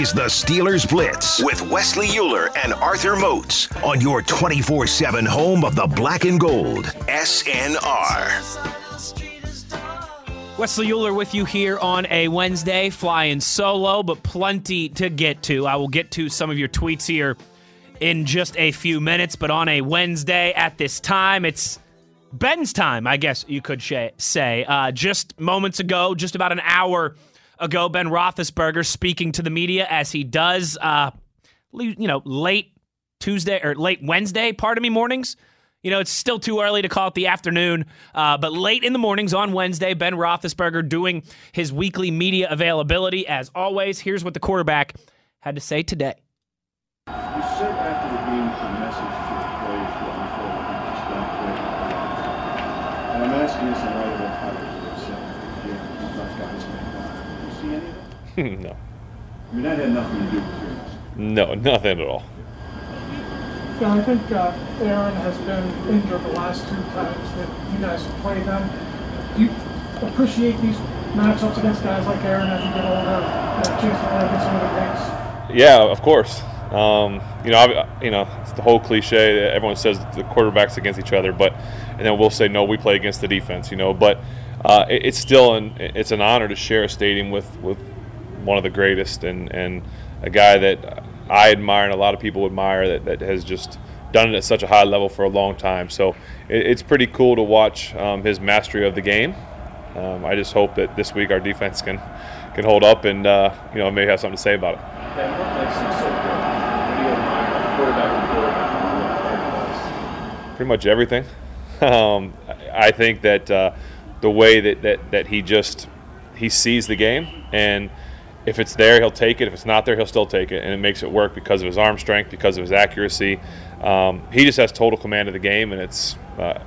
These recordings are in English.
Is the Steelers Blitz with Wesley Euler and Arthur Moats on your 24 7 home of the black and gold, SNR. Wesley Euler with you here on a Wednesday, flying solo, but plenty to get to. I will get to some of your tweets here in just a few minutes, but on a Wednesday at this time, it's Ben's time, I guess you could say. Uh, just moments ago, just about an hour ago, Ben Roethlisberger speaking to the media as he does, uh, you know, late Tuesday or late Wednesday, pardon me, mornings. You know, it's still too early to call it the afternoon, uh, but late in the mornings on Wednesday, Ben Roethlisberger doing his weekly media availability. As always, here's what the quarterback had to say today. You said after the game the message to the players. And I'm asking this in light of what Pirates have said. Yeah, you thought guys may not. You see any of that? no. I mean, that had nothing to do with your. No, nothing at all. Yeah, I think uh, Aaron has been injured the last two times that you guys have played them. Do you appreciate these matchups against guys like Aaron as you get older, a chance to learn get some of the picks? Yeah, of course. Um, you know, I, you know, it's the whole cliche. that Everyone says the quarterbacks against each other, but and then we'll say no, we play against the defense. You know, but uh, it, it's still an it's an honor to share a stadium with with one of the greatest and and a guy that I admire and a lot of people admire that, that has just done it at such a high level for a long time. So it, it's pretty cool to watch um, his mastery of the game. Um, I just hope that this week our defense can can hold up and uh, you know may have something to say about it. Ben, what makes him so good? What do you admire? Quarterback and quarterback. pretty much everything. Um, I think that uh, the way that, that, that he just he sees the game, and if it's there, he'll take it. If it's not there, he'll still take it, and it makes it work because of his arm strength, because of his accuracy. Um, he just has total command of the game, and it's uh,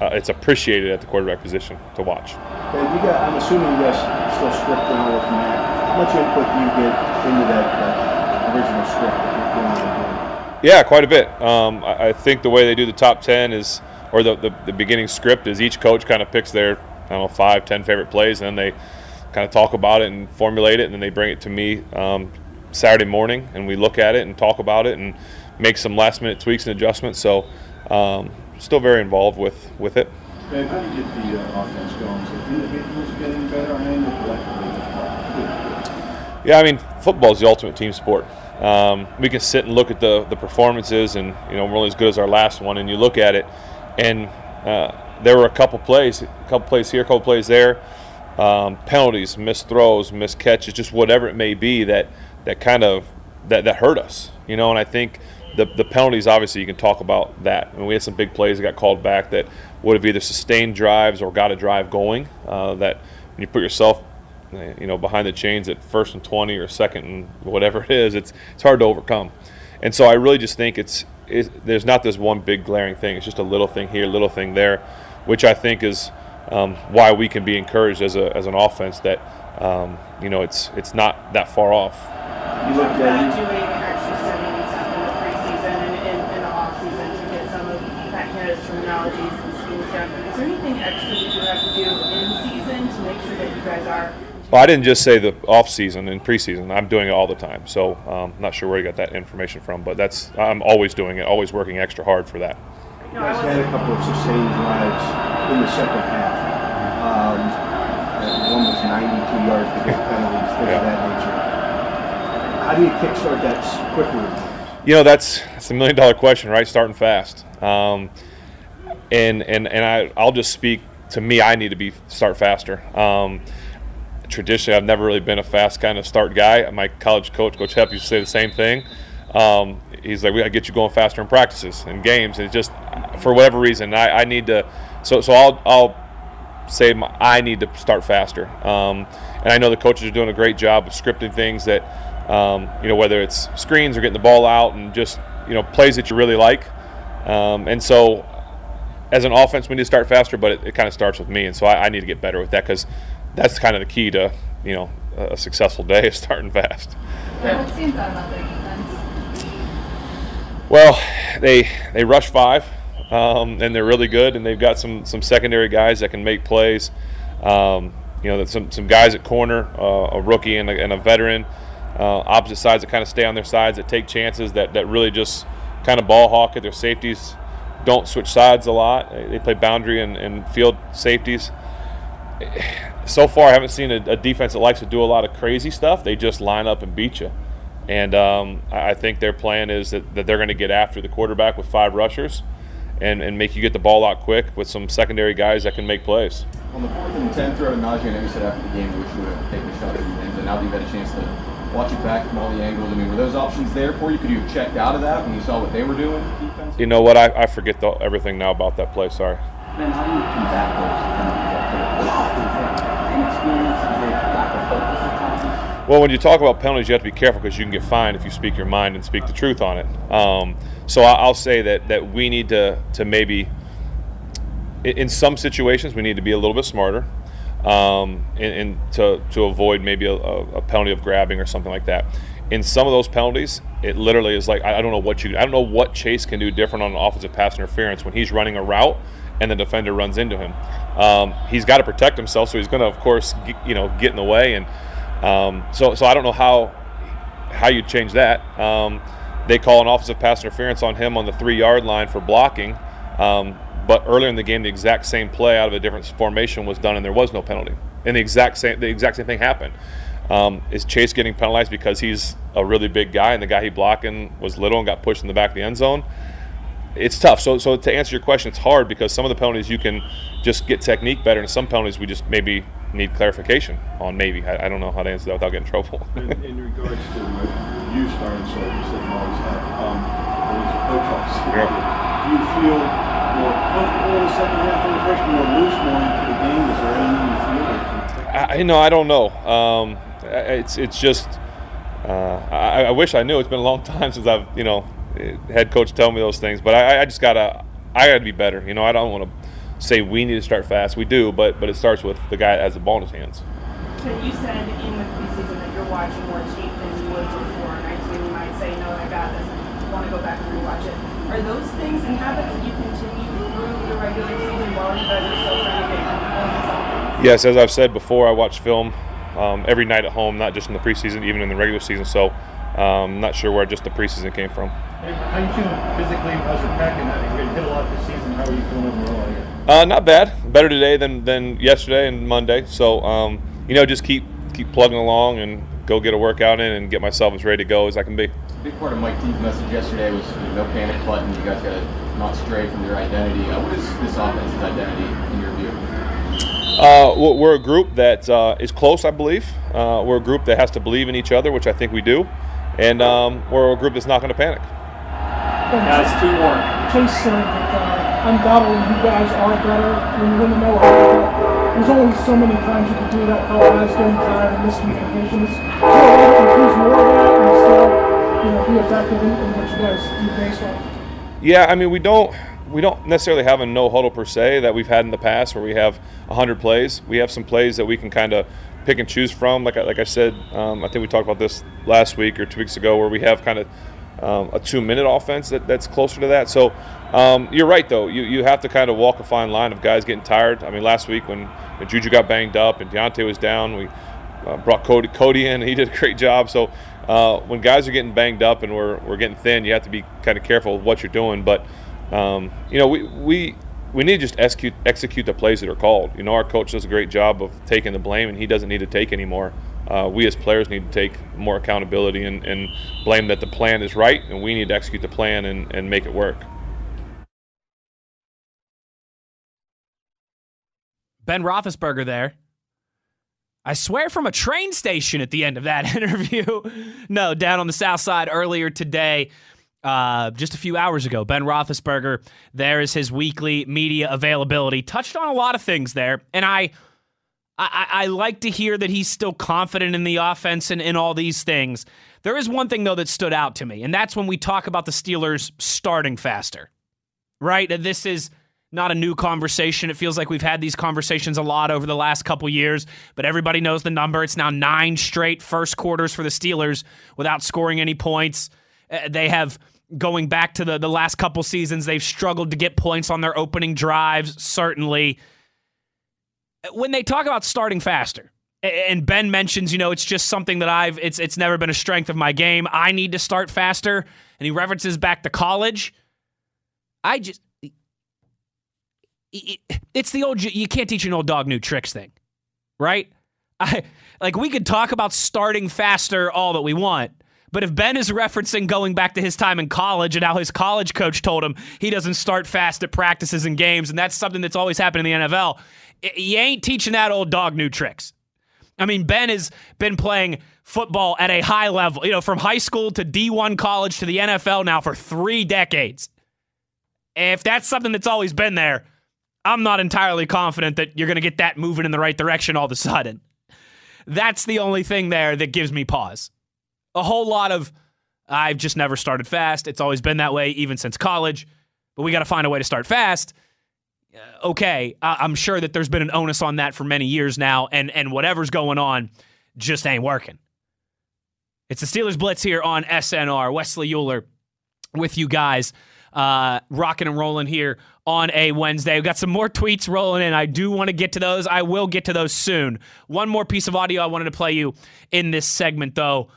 uh, it's appreciated at the quarterback position to watch. You got, I'm assuming you guys still script now with Matt. How much input do you get into that, that original script that? Yeah, quite a bit. Um, I, I think the way they do the top ten is, or the, the, the beginning script is each coach kind of picks their I don't know five, ten favorite plays, and then they kind of talk about it and formulate it, and then they bring it to me um, Saturday morning, and we look at it and talk about it and make some last minute tweaks and adjustments. So, um, still very involved with with it. Ben, how do you get the uh, offense going? Is it individuals getting better and collectively? Yeah, I mean, football is the ultimate team sport. Um, we can sit and look at the, the performances, and you know we're only as good as our last one. And you look at it, and uh, there were a couple plays, a couple plays here, a couple plays there, um, penalties, missed throws, missed catches, just whatever it may be that that kind of that, that hurt us. You know, and I think the the penalties obviously you can talk about that. I mean, we had some big plays that got called back that would have either sustained drives or got a drive going. Uh, that when you put yourself you know, behind the chains at first and 20 or second and whatever it is, it's it's hard to overcome. And so I really just think it's, it's there's not this one big glaring thing. It's just a little thing here, little thing there, which I think is um, why we can be encouraged as a as an offense that um, you know it's it's not that far off. You look at doing extra studying in the preseason and in, in the off to get some of that Canada's terminologies and schemes down. Is there anything extra that you have to do in season to make sure that you guys are? Well, I didn't just say the off season and preseason. I'm doing it all the time. So I'm um, not sure where you got that information from, but that's I'm always doing it, always working extra hard for that. You guys had a couple of sustained drives in the second half. Um, one was 92 yards to get penalties, things Yeah. of that nature. How do you kickstart that quickly? You know, that's that's a million dollar question, right? Starting fast. Um, and and and I I'll just speak to me. I need to be start faster. Um, traditionally, I've never really been a fast kind of start guy. My college coach, Coach Hepp, used to say the same thing. Um, he's like, we got to get you going faster in practices and games, and it's just for whatever reason, I, I need to. So so I'll I'll say my, I need to start faster. Um, and I know the coaches are doing a great job of scripting things that, um, you know, whether it's screens or getting the ball out and just, you know, plays that you really like. Um, and so as an offense, we need to start faster, but it, it kind of starts with me. And so I, I need to get better with that because that's kind of the key to, you know, a, successful day is starting fast. What seems out about their defense? Well, they they rush five, um, and they're really good, and they've got some some secondary guys that can make plays. Um, you know, some some guys at corner, uh, a rookie and a, and a veteran, uh, opposite sides that kind of stay on their sides, that take chances, that, that really just kind of ball hawk at their safeties. Don't switch sides a lot. They play boundary and, and field safeties. So far, I haven't seen a, a, defense that likes to do a lot of crazy stuff. They just line up and beat you. And um, I think their plan is that, that they're going to get after the quarterback with five rushers and, and make you get the ball out quick with some secondary guys that can make plays. On the fourth and ten throw to Najee, I know you said after the game you wish you would have taken a shot at the end, but now that you've had a chance to watch it back from all the angles? I mean, were those options there for you? Could you have checked out of that when you saw what they were doing? Defense? You know what? I, I forget the, everything now about that play. Sorry. Man, Well, when you talk about penalties, you have to be careful because you can get fined if you speak your mind and speak the truth on it. Um, so I'll say that that we need to to maybe, in some situations, we need to be a little bit smarter um, and, and, to, to avoid maybe a, a, penalty of grabbing or something like that. In some of those penalties, it literally is like I don't know what you I don't know what Chase can do different on an offensive pass interference when he's running a route and the defender runs into him. Um, he's got to protect himself, so he's going to, of course, get, you know, get in the way. And um, so, so I don't know how how you change that. Um, they call an offensive pass interference on him on the three yard line for blocking. Um, but earlier in the game, the exact same play out of a different formation was done, and there was no penalty. And the exact same the exact same thing happened. Um, is Chase getting penalized because he's a really big guy, and the guy he blocking was little and got pushed in the back of the end zone? It's tough. So, so to answer your question, it's hard because some of the penalties you can just get technique better, and some penalties we just maybe need clarification on. Maybe I, I don't know how to answer that without getting in trouble. in, in, regards to you starting so you said you always have. Um, coach yeah. do you feel more comfortable in the second half of the first, more loose more into the game? Is there anything you feel? I, you know, I don't know. Um, it's it's just uh, I, I, wish I knew. It's been a long time since I've you know head coach tell me those things, but I, I just gotta I gotta be better. You know, I don't want to say we need to start fast. We do, but but it starts with the guy that has the ball in his hands. So you said in the preseason that you're watching more tape than you would before, and I assume you might say, no, I got this. I want to go back and rewatch it. Are those things and habits that you continue through the regular season while you guys are still trying to get Yes, as I've said before, I watch film um, every night at home, not just in the preseason, even in the regular season. So I'm um, not sure where just the preseason came from. How are you feeling physically as you're packing that? You're hit a lot this season. How are you feeling overall? Uh, not bad. Better today than, than yesterday and Monday. So um, you know, just keep keep plugging along and go get a workout in and get myself as ready to go as I can be. A big part of Mike T's message yesterday was no panic button. You guys got to not stray from your identity. Uh, what is this offense's identity in your view? Uh, we're a group that uh, is close, I believe. Uh, we're a group that has to believe in each other, which I think we do, and um, we're a group that's not going to panic. Guys, two more. Chase said that uh, undoubtedly you guys are better when you win the no there's only so many times you can do that without guys getting tired and missing communications. Is there a to infuse more of that and still, you know, be effective in, in what you guys do baseline? Yeah, I mean, we don't we don't necessarily have a no huddle per se that we've had in the past where we have 100 plays. We have some plays that we can kind of pick and choose from. Like I, like I said, um, I think we talked about this last week or two weeks ago, where we have kind of um, a two-minute offense that, that's closer to that. So um, you're right, though. You, you have to kind of walk a fine line of guys getting tired. I mean, last week when, Juju got banged up and Diontae was down, we uh, brought Cody, Cody in. He did a great job. So uh, when guys are getting banged up and we're, we're getting thin, you have to be kind of careful with what you're doing. But um, you know, we, we we need to just execute execute the plays that are called. You know, our coach does a great job of taking the blame, and he doesn't need to take anymore uh, we as players need to take more accountability and, and, blame that the plan is right, and we need to execute the plan and, and make it work. Ben Roethlisberger there. I swear from a train station at the end of that interview. no, down on the south side earlier today, uh, just a few hours ago. Ben Roethlisberger, there is his weekly media availability. Touched on a lot of things there, and I – I, I, like to hear that he's still confident in the offense and in all these things. There is one thing, though, that stood out to me, and that's when we talk about the Steelers starting faster, right? This is not a new conversation. It feels like we've had these conversations a lot over the last couple years, but everybody knows the number. It's now nine straight first quarters for the Steelers without scoring any points. Uh, they have going back to the, the last couple seasons, they've struggled to get points on their opening drives, certainly when they talk about starting faster, And Ben mentions, you know, it's just something that I've it's it's never been a strength of my game. I need to start faster, and he references back to college. I just it's the old you can't teach an old dog new tricks thing, right? I like we could talk about starting faster all that we want, but if Ben is referencing going back to his time in college and how his college coach told him he doesn't start fast at practices and games, and that's something that's always happened in the NFL, you ain't teaching that old dog new tricks. I mean, Ben has been playing football at a high level, you know, from high school to D1 college to the NFL now for three decades. If that's something that's always been there, I'm not entirely confident that you're going to get that moving in the right direction all of a sudden. That's the only thing there that gives me pause. A whole lot of, I've just never started fast. It's always been that way, even since college, but we got to find a way to start fast. Uh, okay, I'm sure that there's been an onus on that for many years now, and, and whatever's going on just ain't working. It's the Steelers Blitz here on SNR. Wesley Euler with you guys uh, rocking and rolling here on a Wednesday. We've got some more tweets rolling in. I do want to get to those. I will get to those soon. One more piece of audio I wanted to play you in this segment, though.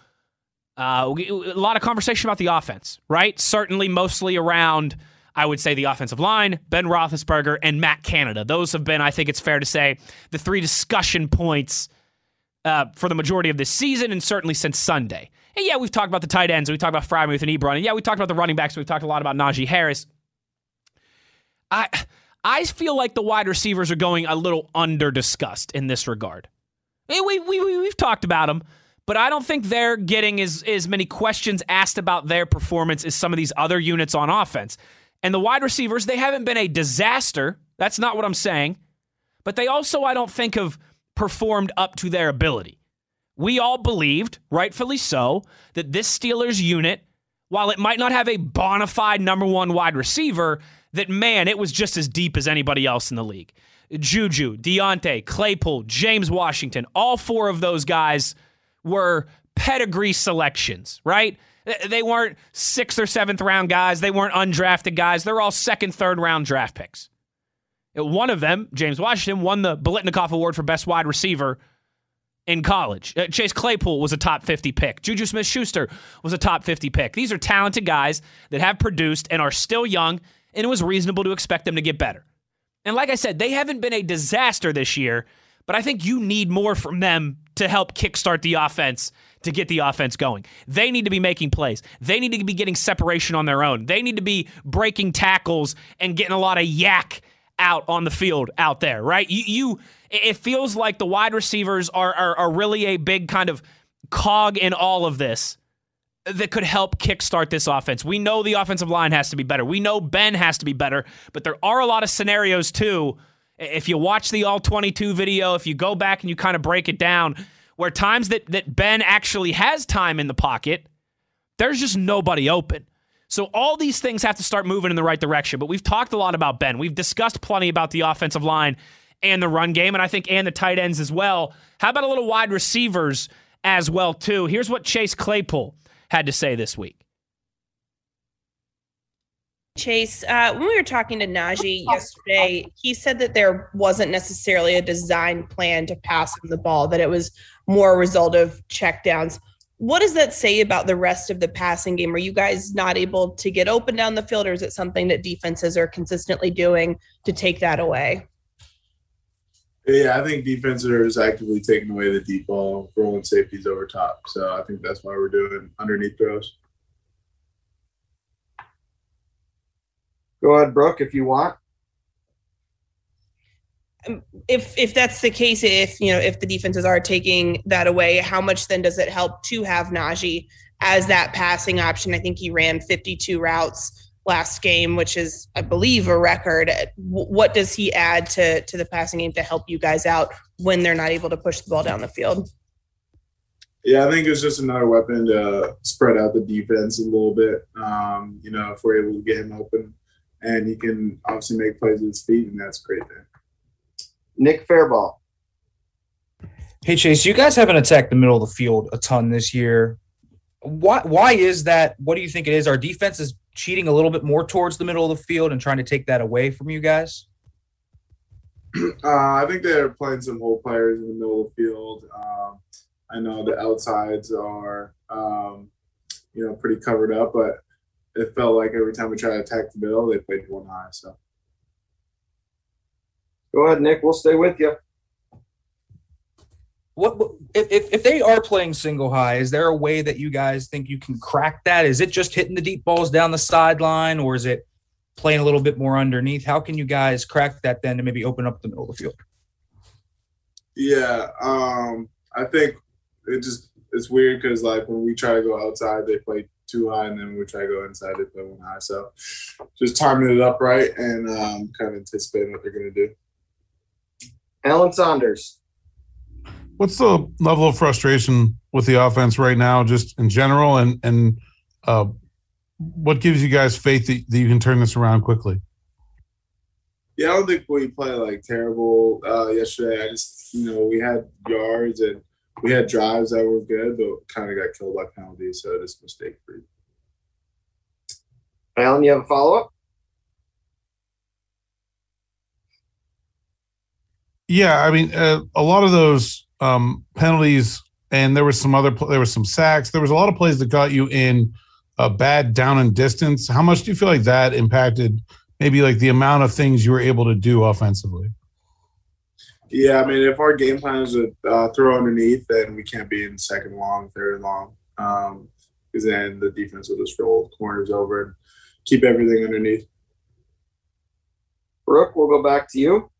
Uh, a lot of conversation about the offense, right? Certainly, mostly around, I would say, the offensive line, Ben Roethlisberger, and Matt Canada. Those have been, I think it's fair to say, the three discussion points uh, for the majority of this season and certainly since Sunday. And yeah, we've talked about the tight ends. We've talked about Freiermuth and Ebron. And yeah, we talked about the running backs. We've talked a lot about Najee Harris. I I feel like the wide receivers are going a little under discussed in this regard. We, we, we, we've talked about them, but I don't think they're getting as, as many questions asked about their performance as some of these other units on offense. And the wide receivers, they haven't been a disaster. That's not what I'm saying. But they also, I don't think, have performed up to their ability. We all believed, rightfully so, that this Steelers unit, while it might not have a bona fide number one wide receiver, that man, it was just as deep as anybody else in the league. Juju, Diontae, Claypool, James Washington, all four of those guys were pedigree selections, right? They weren't sixth or seventh round guys. They weren't undrafted guys. They're all second, third round draft picks. One of them, James Washington, won the Biletnikoff Award for Best Wide Receiver in college. Uh, Chase Claypool was a top 50 pick. Juju Smith Schuster was a top 50 pick. These are talented guys that have produced and are still young, and it was reasonable to expect them to get better. And like I said, they haven't been a disaster this year, but I think you need more from them to help kickstart the offense to get the offense going. They need to be making plays. They need to be getting separation on their own. They need to be breaking tackles and getting a lot of YAC out on the field out there, right? You, you it feels like the wide receivers are, are, are really a big kind of cog in all of this that could help kickstart this offense. We know the offensive line has to be better. We know Ben has to be better, but there are a lot of scenarios too. If you watch the all 22 video, if you go back and you kind of break it down, where times that, that Ben actually has time in the pocket, there's just nobody open. So all these things have to start moving in the right direction. But we've talked a lot about Ben. We've discussed plenty about the offensive line and the run game, and I think and the tight ends as well. How about a little wide receivers as well too? Here's what Chase Claypool had to say this week. Chase, uh, when we were talking to Najee yesterday, he said that there wasn't necessarily a design plan to pass him the ball, that it was more a result of checkdowns. What does that say about the rest of the passing game? Are you guys not able to get open down the field, or is it something that defenses are consistently doing to take that away? Yeah, I think defenses are actively taking away the deep ball, rolling safeties over top. So I think that's why we're doing underneath throws. Go ahead, Brooke, if you want. Um, if if that's the case, if you know if the defenses are taking that away, how much then does it help to have Najee as that passing option? I think he ran 52 routes last game, which is, I believe, a record. What does he add to to the passing game to help you guys out when they're not able to push the ball down the field? Yeah, I think it's just another weapon to spread out the defense a little bit. Um, you know, if we're able to get him open, and he can obviously make plays with his feet, and that's great there. Nick Farabaugh. Hey Chase, you guys haven't attacked the middle of the field a ton this year. Why why is that? What do you think it is? Our defense is cheating a little bit more towards the middle of the field and trying to take that away from you guys? Uh, I think they're playing some hole players in the middle of the field. Um, I know the outsides are, um, you know, pretty covered up, but it felt like every time we tried to attack the middle, they played one high. So Go ahead, Nick. We'll stay with you. What what- if, if if they are playing single high? Is there a way that you guys think you can crack that? Is it just hitting the deep balls down the sideline, or is it playing a little bit more underneath? How can you guys crack that then to maybe open up the middle of the field? yeah, um, I think it just it's weird because like when we try to go outside, they play too high, and then when we try to go inside, they play one high. So just timing it up right and um, kind of anticipating what they're going to do. Alan Saunders. What's the level of frustration with the offense right now, just in general, and and uh, what gives you guys faith that, that you can turn this around quickly? Yeah, I don't think we played like terrible uh, yesterday. I just, you know, we had yards and we had drives that were good, but kind of got killed by penalties. So just mistake free. Alan, you have a follow up? Yeah, I mean, uh, a lot of those um, penalties, and there was some other, pl- there was some sacks. There was a lot of plays that got you in a bad down and distance. How much do you feel like that impacted maybe like the amount of things you were able to do offensively? Yeah, I mean, if our game plan is to uh, throw underneath, then we can't be in second long, third and long, because then the defense will just roll corners over and keep everything underneath. Brooke, we'll go back to you.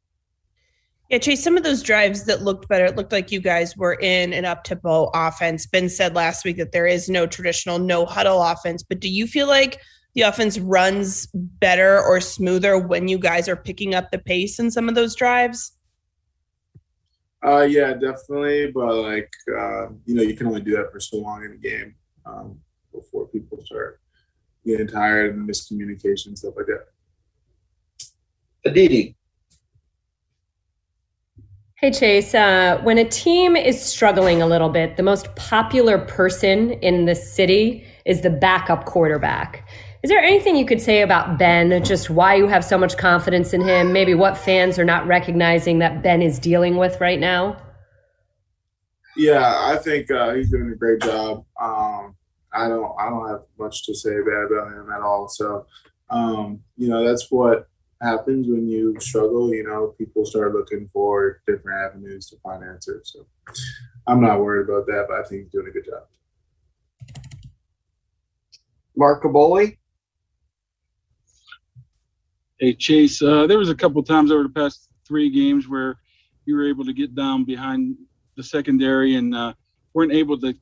Yeah, Chase, some of those drives that looked better, it looked like you guys were in an up tempo offense. Ben said last week that there is no traditional no huddle offense, but do you feel like the offense runs better or smoother when you guys are picking up the pace in some of those drives? Uh, yeah, definitely. But like, uh, you know, you can only do that for so long in a game um, before people start getting tired and miscommunication stuff like that. Aditi. Hey, Chase. Uh, when a team is struggling a little bit, the most popular person in the city is the backup quarterback. Is there anything you could say about Ben, just why you have so much confidence in him? Maybe what fans are not recognizing that Ben is dealing with right now? Yeah, I think uh, he's doing a great job. Um, I don't, I don't have much to say bad about him at all. So, um, you know, that's what happens when you struggle. You know, people start looking for different avenues to find answers. So, I'm not worried about that, but I think he's doing a good job. Mark Kaboly. Hey Chase, uh, there was a couple times over the past three games where you were able to get down behind the secondary and uh, weren't able to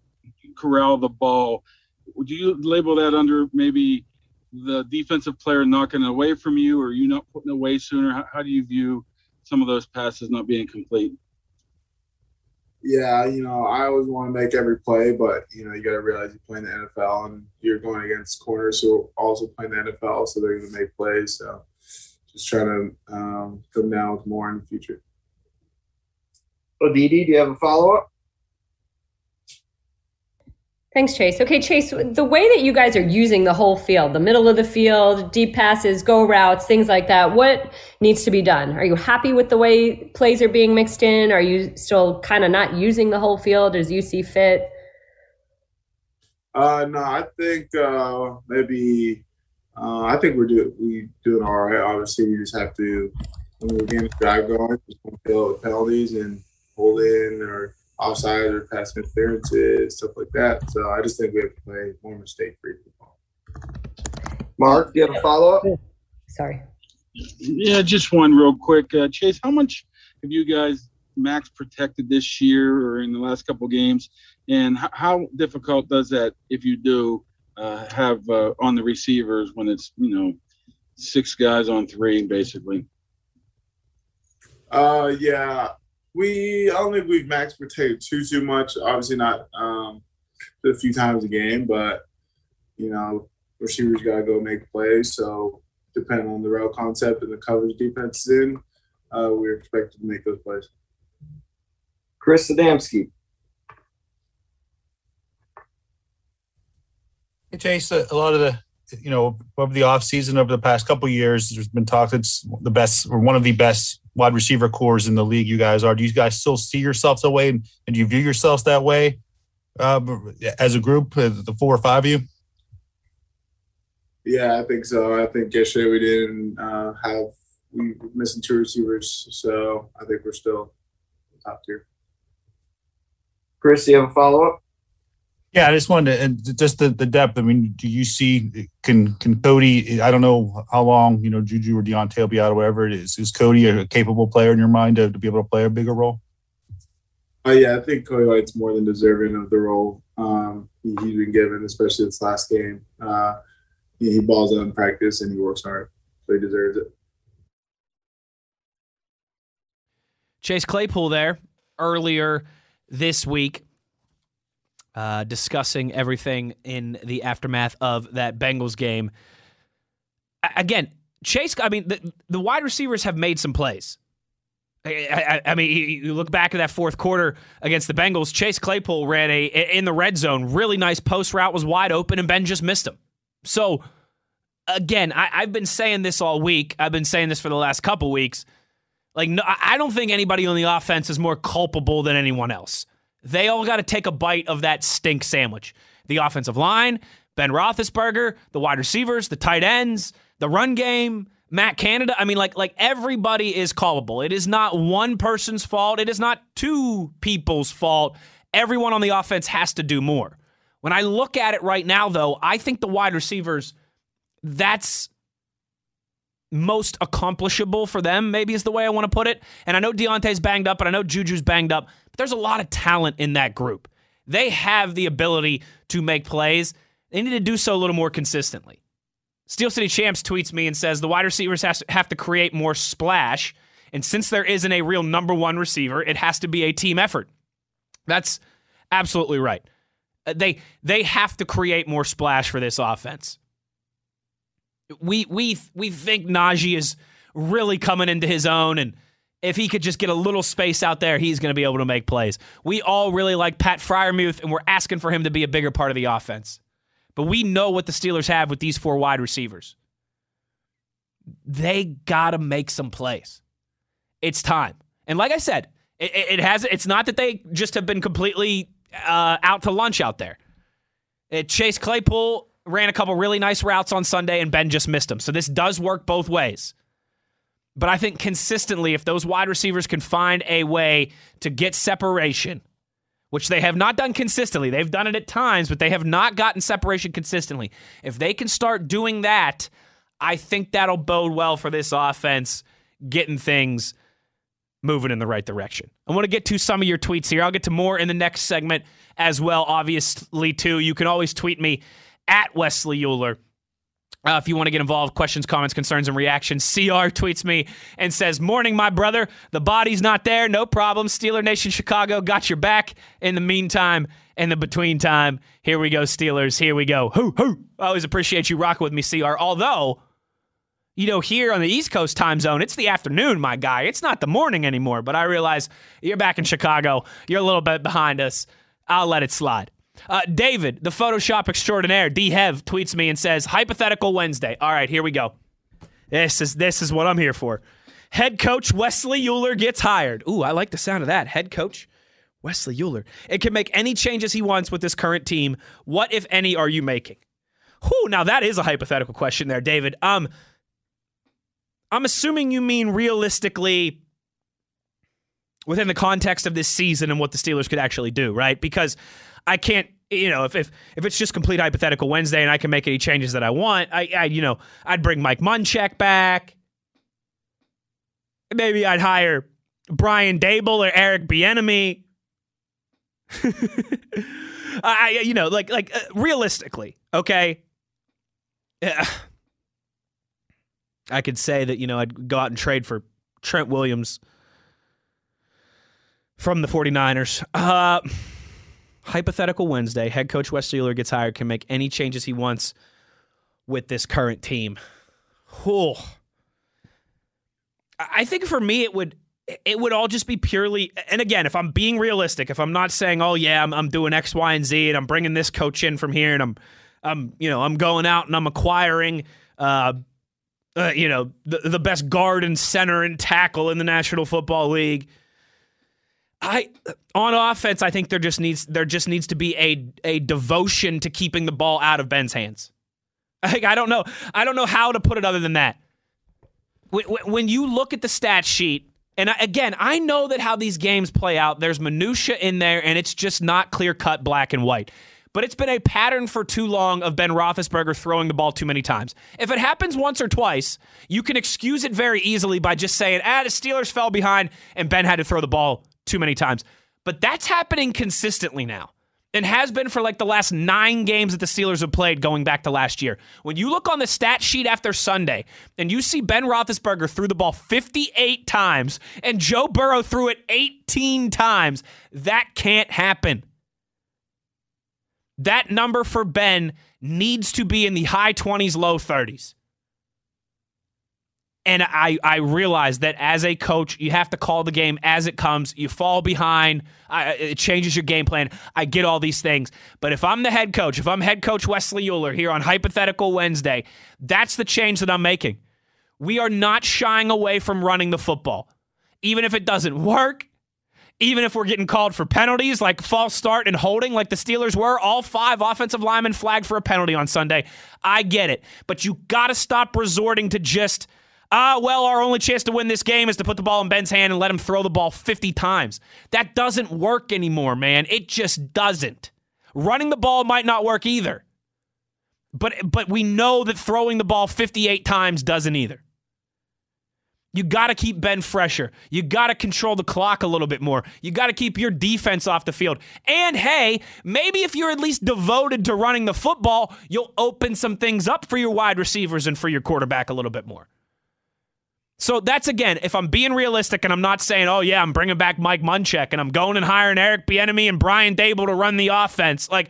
corral the ball. Would you label that under maybe the defensive player knocking it away from you, or you not putting away sooner? How, how do you view some of those passes not being complete? Yeah, you know, I always want to make every play, but you know, you got to realize you're playing the NFL and you're going against corners who also playing the NFL, so they're going to make plays. So, just try to um, come down with more in the future. Aditi, do you have a follow up? Thanks, Chase. Okay, Chase, the way that you guys are using the whole field, the middle of the field, deep passes, go routes, things like that, what needs to be done? Are you happy with the way plays are being mixed in? Are you still kind of not using the whole field as you see fit? Uh, no, I think uh, maybe uh, I think we're doing we doing all right. Obviously, we just have to when we're getting the drive going, just don't fail with penalties and hold in or offside or pass interferences, stuff like that. So I just think we have to play more mistake free football. Mark, do you have a follow up? Sorry. Yeah, just one real quick. Uh, Chase, how much have you guys max protected this year or in the last couple games? And h- how difficult does that, if you do, uh, have uh, on the receivers when it's, you know, six guys on three, basically? Uh, yeah, we I don't think we've max protected too too much. Obviously not um, a few times a game, but you know receivers got to go make plays. So depending on the route concept and the coverage defense is in, uh, we're expected to make those plays. Chris Adamski. Chase, a a lot of the, you know, over the offseason over the past couple of years, there's been talk it's the best or one of the best wide receiver corps in the league you guys are. Do you guys still see yourselves that way, and, and do you view yourselves that way uh, as a group, uh, the four or five of you? Yeah, I think so. I think yesterday we didn't uh, have we were missing two receivers, so I think we're still top tier. Chris, do you have a follow up? Yeah, I just wanted to, and just the, the depth. I mean, do you see can can Cody? I don't know how long you know Juju or Diontae will be out or whatever it is. Is Cody a capable player in your mind to, to be able to play a bigger role? Uh, yeah, I think Cody White's more than deserving of the role um, he, has been given, especially this last game. Uh, he, he balls out in practice and he works hard, so he deserves it. Chase Claypool there earlier this week uh, discussing everything in the aftermath of that Bengals game. Again, Chase, I mean, the, the wide receivers have made some plays. I, I, I, mean, you look back at that fourth quarter against the Bengals. Chase Claypool ran a in the red zone, really nice post route was wide open, and Ben just missed him. So, again, I, have been saying this all week. I've been saying this for the last couple weeks. Like, no, I don't think anybody on the offense is more culpable than anyone else. They all got to take a bite of that stink sandwich. The offensive line, Ben Roethlisberger, the wide receivers, the tight ends, the run game, Matt Canada. I mean, like, like everybody is culpable. It is not one person's fault. It is not two people's fault. Everyone on the offense has to do more. When I look at it right now, though, I think the wide receivers, that's most accomplishable for them, maybe is the way I want to put it. And I know Diontae's banged up, and I know Juju's banged up, but there's a lot of talent in that group. They have the ability to make plays. They need to do so a little more consistently. Steel City Champs tweets me and says the wide receivers have to create more splash. And since there isn't a real number one receiver, it has to be a team effort. That's absolutely right. Uh, they they have to create more splash for this offense we we we think Najee is really coming into his own and if he could just get a little space out there, he's going to be able to make plays. We all really like Pat Freiermuth, and we're asking for him to be a bigger part of the offense. But we know what the Steelers have with these four wide receivers. They got to make some plays. It's time. And like I said, it, it has. It's not that they just have been completely uh, out to lunch out there. It, Chase Claypool ran a couple really nice routes on Sunday, and Ben just missed them. So this does work both ways. But I think consistently, if those wide receivers can find a way to get separation, which they have not done consistently, they've done it at times, but they have not gotten separation consistently. If they can start doing that, I think that'll bode well for this offense getting things moving in the right direction. I want to get to some of your tweets here. I'll get to more in the next segment as well, obviously, too. You can always tweet me at Wesley Euler. Uh, if you want to get involved, questions, comments, concerns, and reactions, CR tweets me and says, Morning, my brother. The body's not there. No problem. Steeler Nation Chicago got your back. In the meantime, in the between time, here we go, Steelers. Here we go. Hoo, hoo. I always appreciate you rocking with me, CR. Although, you know, here on the East Coast time zone, it's the afternoon, my guy. It's not the morning anymore, but I realize you're back in Chicago. You're a little bit behind us. I'll let it slide. Uh, David, the Photoshop extraordinaire, D Hev, tweets me and says, "Hypothetical Wednesday." All right, here we go. This is this is what I'm here for. Head coach Wesley Euler gets hired. Ooh, I like the sound of that. Head coach Wesley Euler. It can make any changes he wants with this current team. What, if any, are you making? Whew, now that is a hypothetical question there, David. Um, I'm assuming you mean realistically within the context of this season and what the Steelers could actually do, right? Because I can't you know, if, if if it's just complete hypothetical Wednesday and I can make any changes that I want, I, I you know, I'd bring Mike Munchak back. Maybe I'd hire Brian Daboll or Eric Bieniemy. I you know, like like uh, realistically, okay? Yeah. I could say that, you know, I'd go out and trade for Trent Williams from the 49ers. Uh hypothetical Wednesday, head coach Wes Euler gets hired, can make any changes he wants with this current team. Whew. I think for me, it would it would all just be purely. And again, if I'm being realistic, if I'm not saying, "Oh yeah, I'm, I'm doing X, Y, and Z, and I'm bringing this coach in from here, and I'm, I'm, you know, I'm going out and I'm acquiring, uh, uh, you know, the, the best guard and center and tackle in the National Football League. I on offense, I think there just needs there just needs to be a a devotion to keeping the ball out of Ben's hands. Like, I don't know, I don't know how to put it other than that. When, when you look at the stat sheet, and again, I know that how these games play out, there's minutia in there, and it's just not clear cut black and white. But it's been a pattern for too long of Ben Roethlisberger throwing the ball too many times. If it happens once or twice, you can excuse it very easily by just saying, ah, the Steelers fell behind and Ben had to throw the ball too many times. But that's happening consistently now and has been for like the last nine games that the Steelers have played going back to last year. When you look on the stat sheet after Sunday and you see Ben Roethlisberger threw the ball 58 times and Joe Burrow threw it 18 times, that can't happen. That number for Ben needs to be in the high 20s, low 30s. And I, I realize that as a coach, you have to call the game as it comes. You fall behind, I, it changes your game plan. I get all these things. But if I'm the head coach, if I'm head coach Wesley Euler here on Hypothetical Wednesday, that's the change that I'm making. We are not shying away from running the football. Even if it doesn't work, even if we're getting called for penalties like false start and holding like the Steelers were, all five offensive linemen flagged for a penalty on Sunday. I get it. But you got to stop resorting to just – ah, well, our only chance to win this game is to put the ball in Ben's hand and let him throw the ball 50 times. That doesn't work anymore, man. It just doesn't. Running the ball might not work either. But but we know that throwing the ball 58 times doesn't either. You got to keep Ben fresher. You got to control the clock a little bit more. You got to keep your defense off the field. And hey, maybe if you're at least devoted to running the football, you'll open some things up for your wide receivers and for your quarterback a little bit more. So that's again, if I'm being realistic and I'm not saying, oh yeah, I'm bringing back Mike Munchak and I'm going and hiring Eric Bieniemy and Brian Daboll to run the offense, like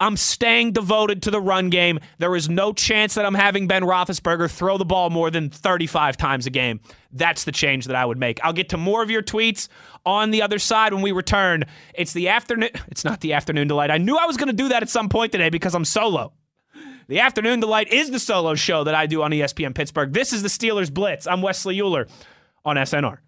I'm staying devoted to the run game. There is no chance that I'm having Ben Roethlisberger throw the ball more than 35 times a game. That's the change that I would make. I'll get to more of your tweets on the other side when we return. It's the afternoon. It's not the afternoon delight. I knew I was going to do that at some point today because I'm solo. The Afternoon Delight is the solo show that I do on ESPN Pittsburgh. This is the Steelers Blitz. I'm Wesley Euler on SNR.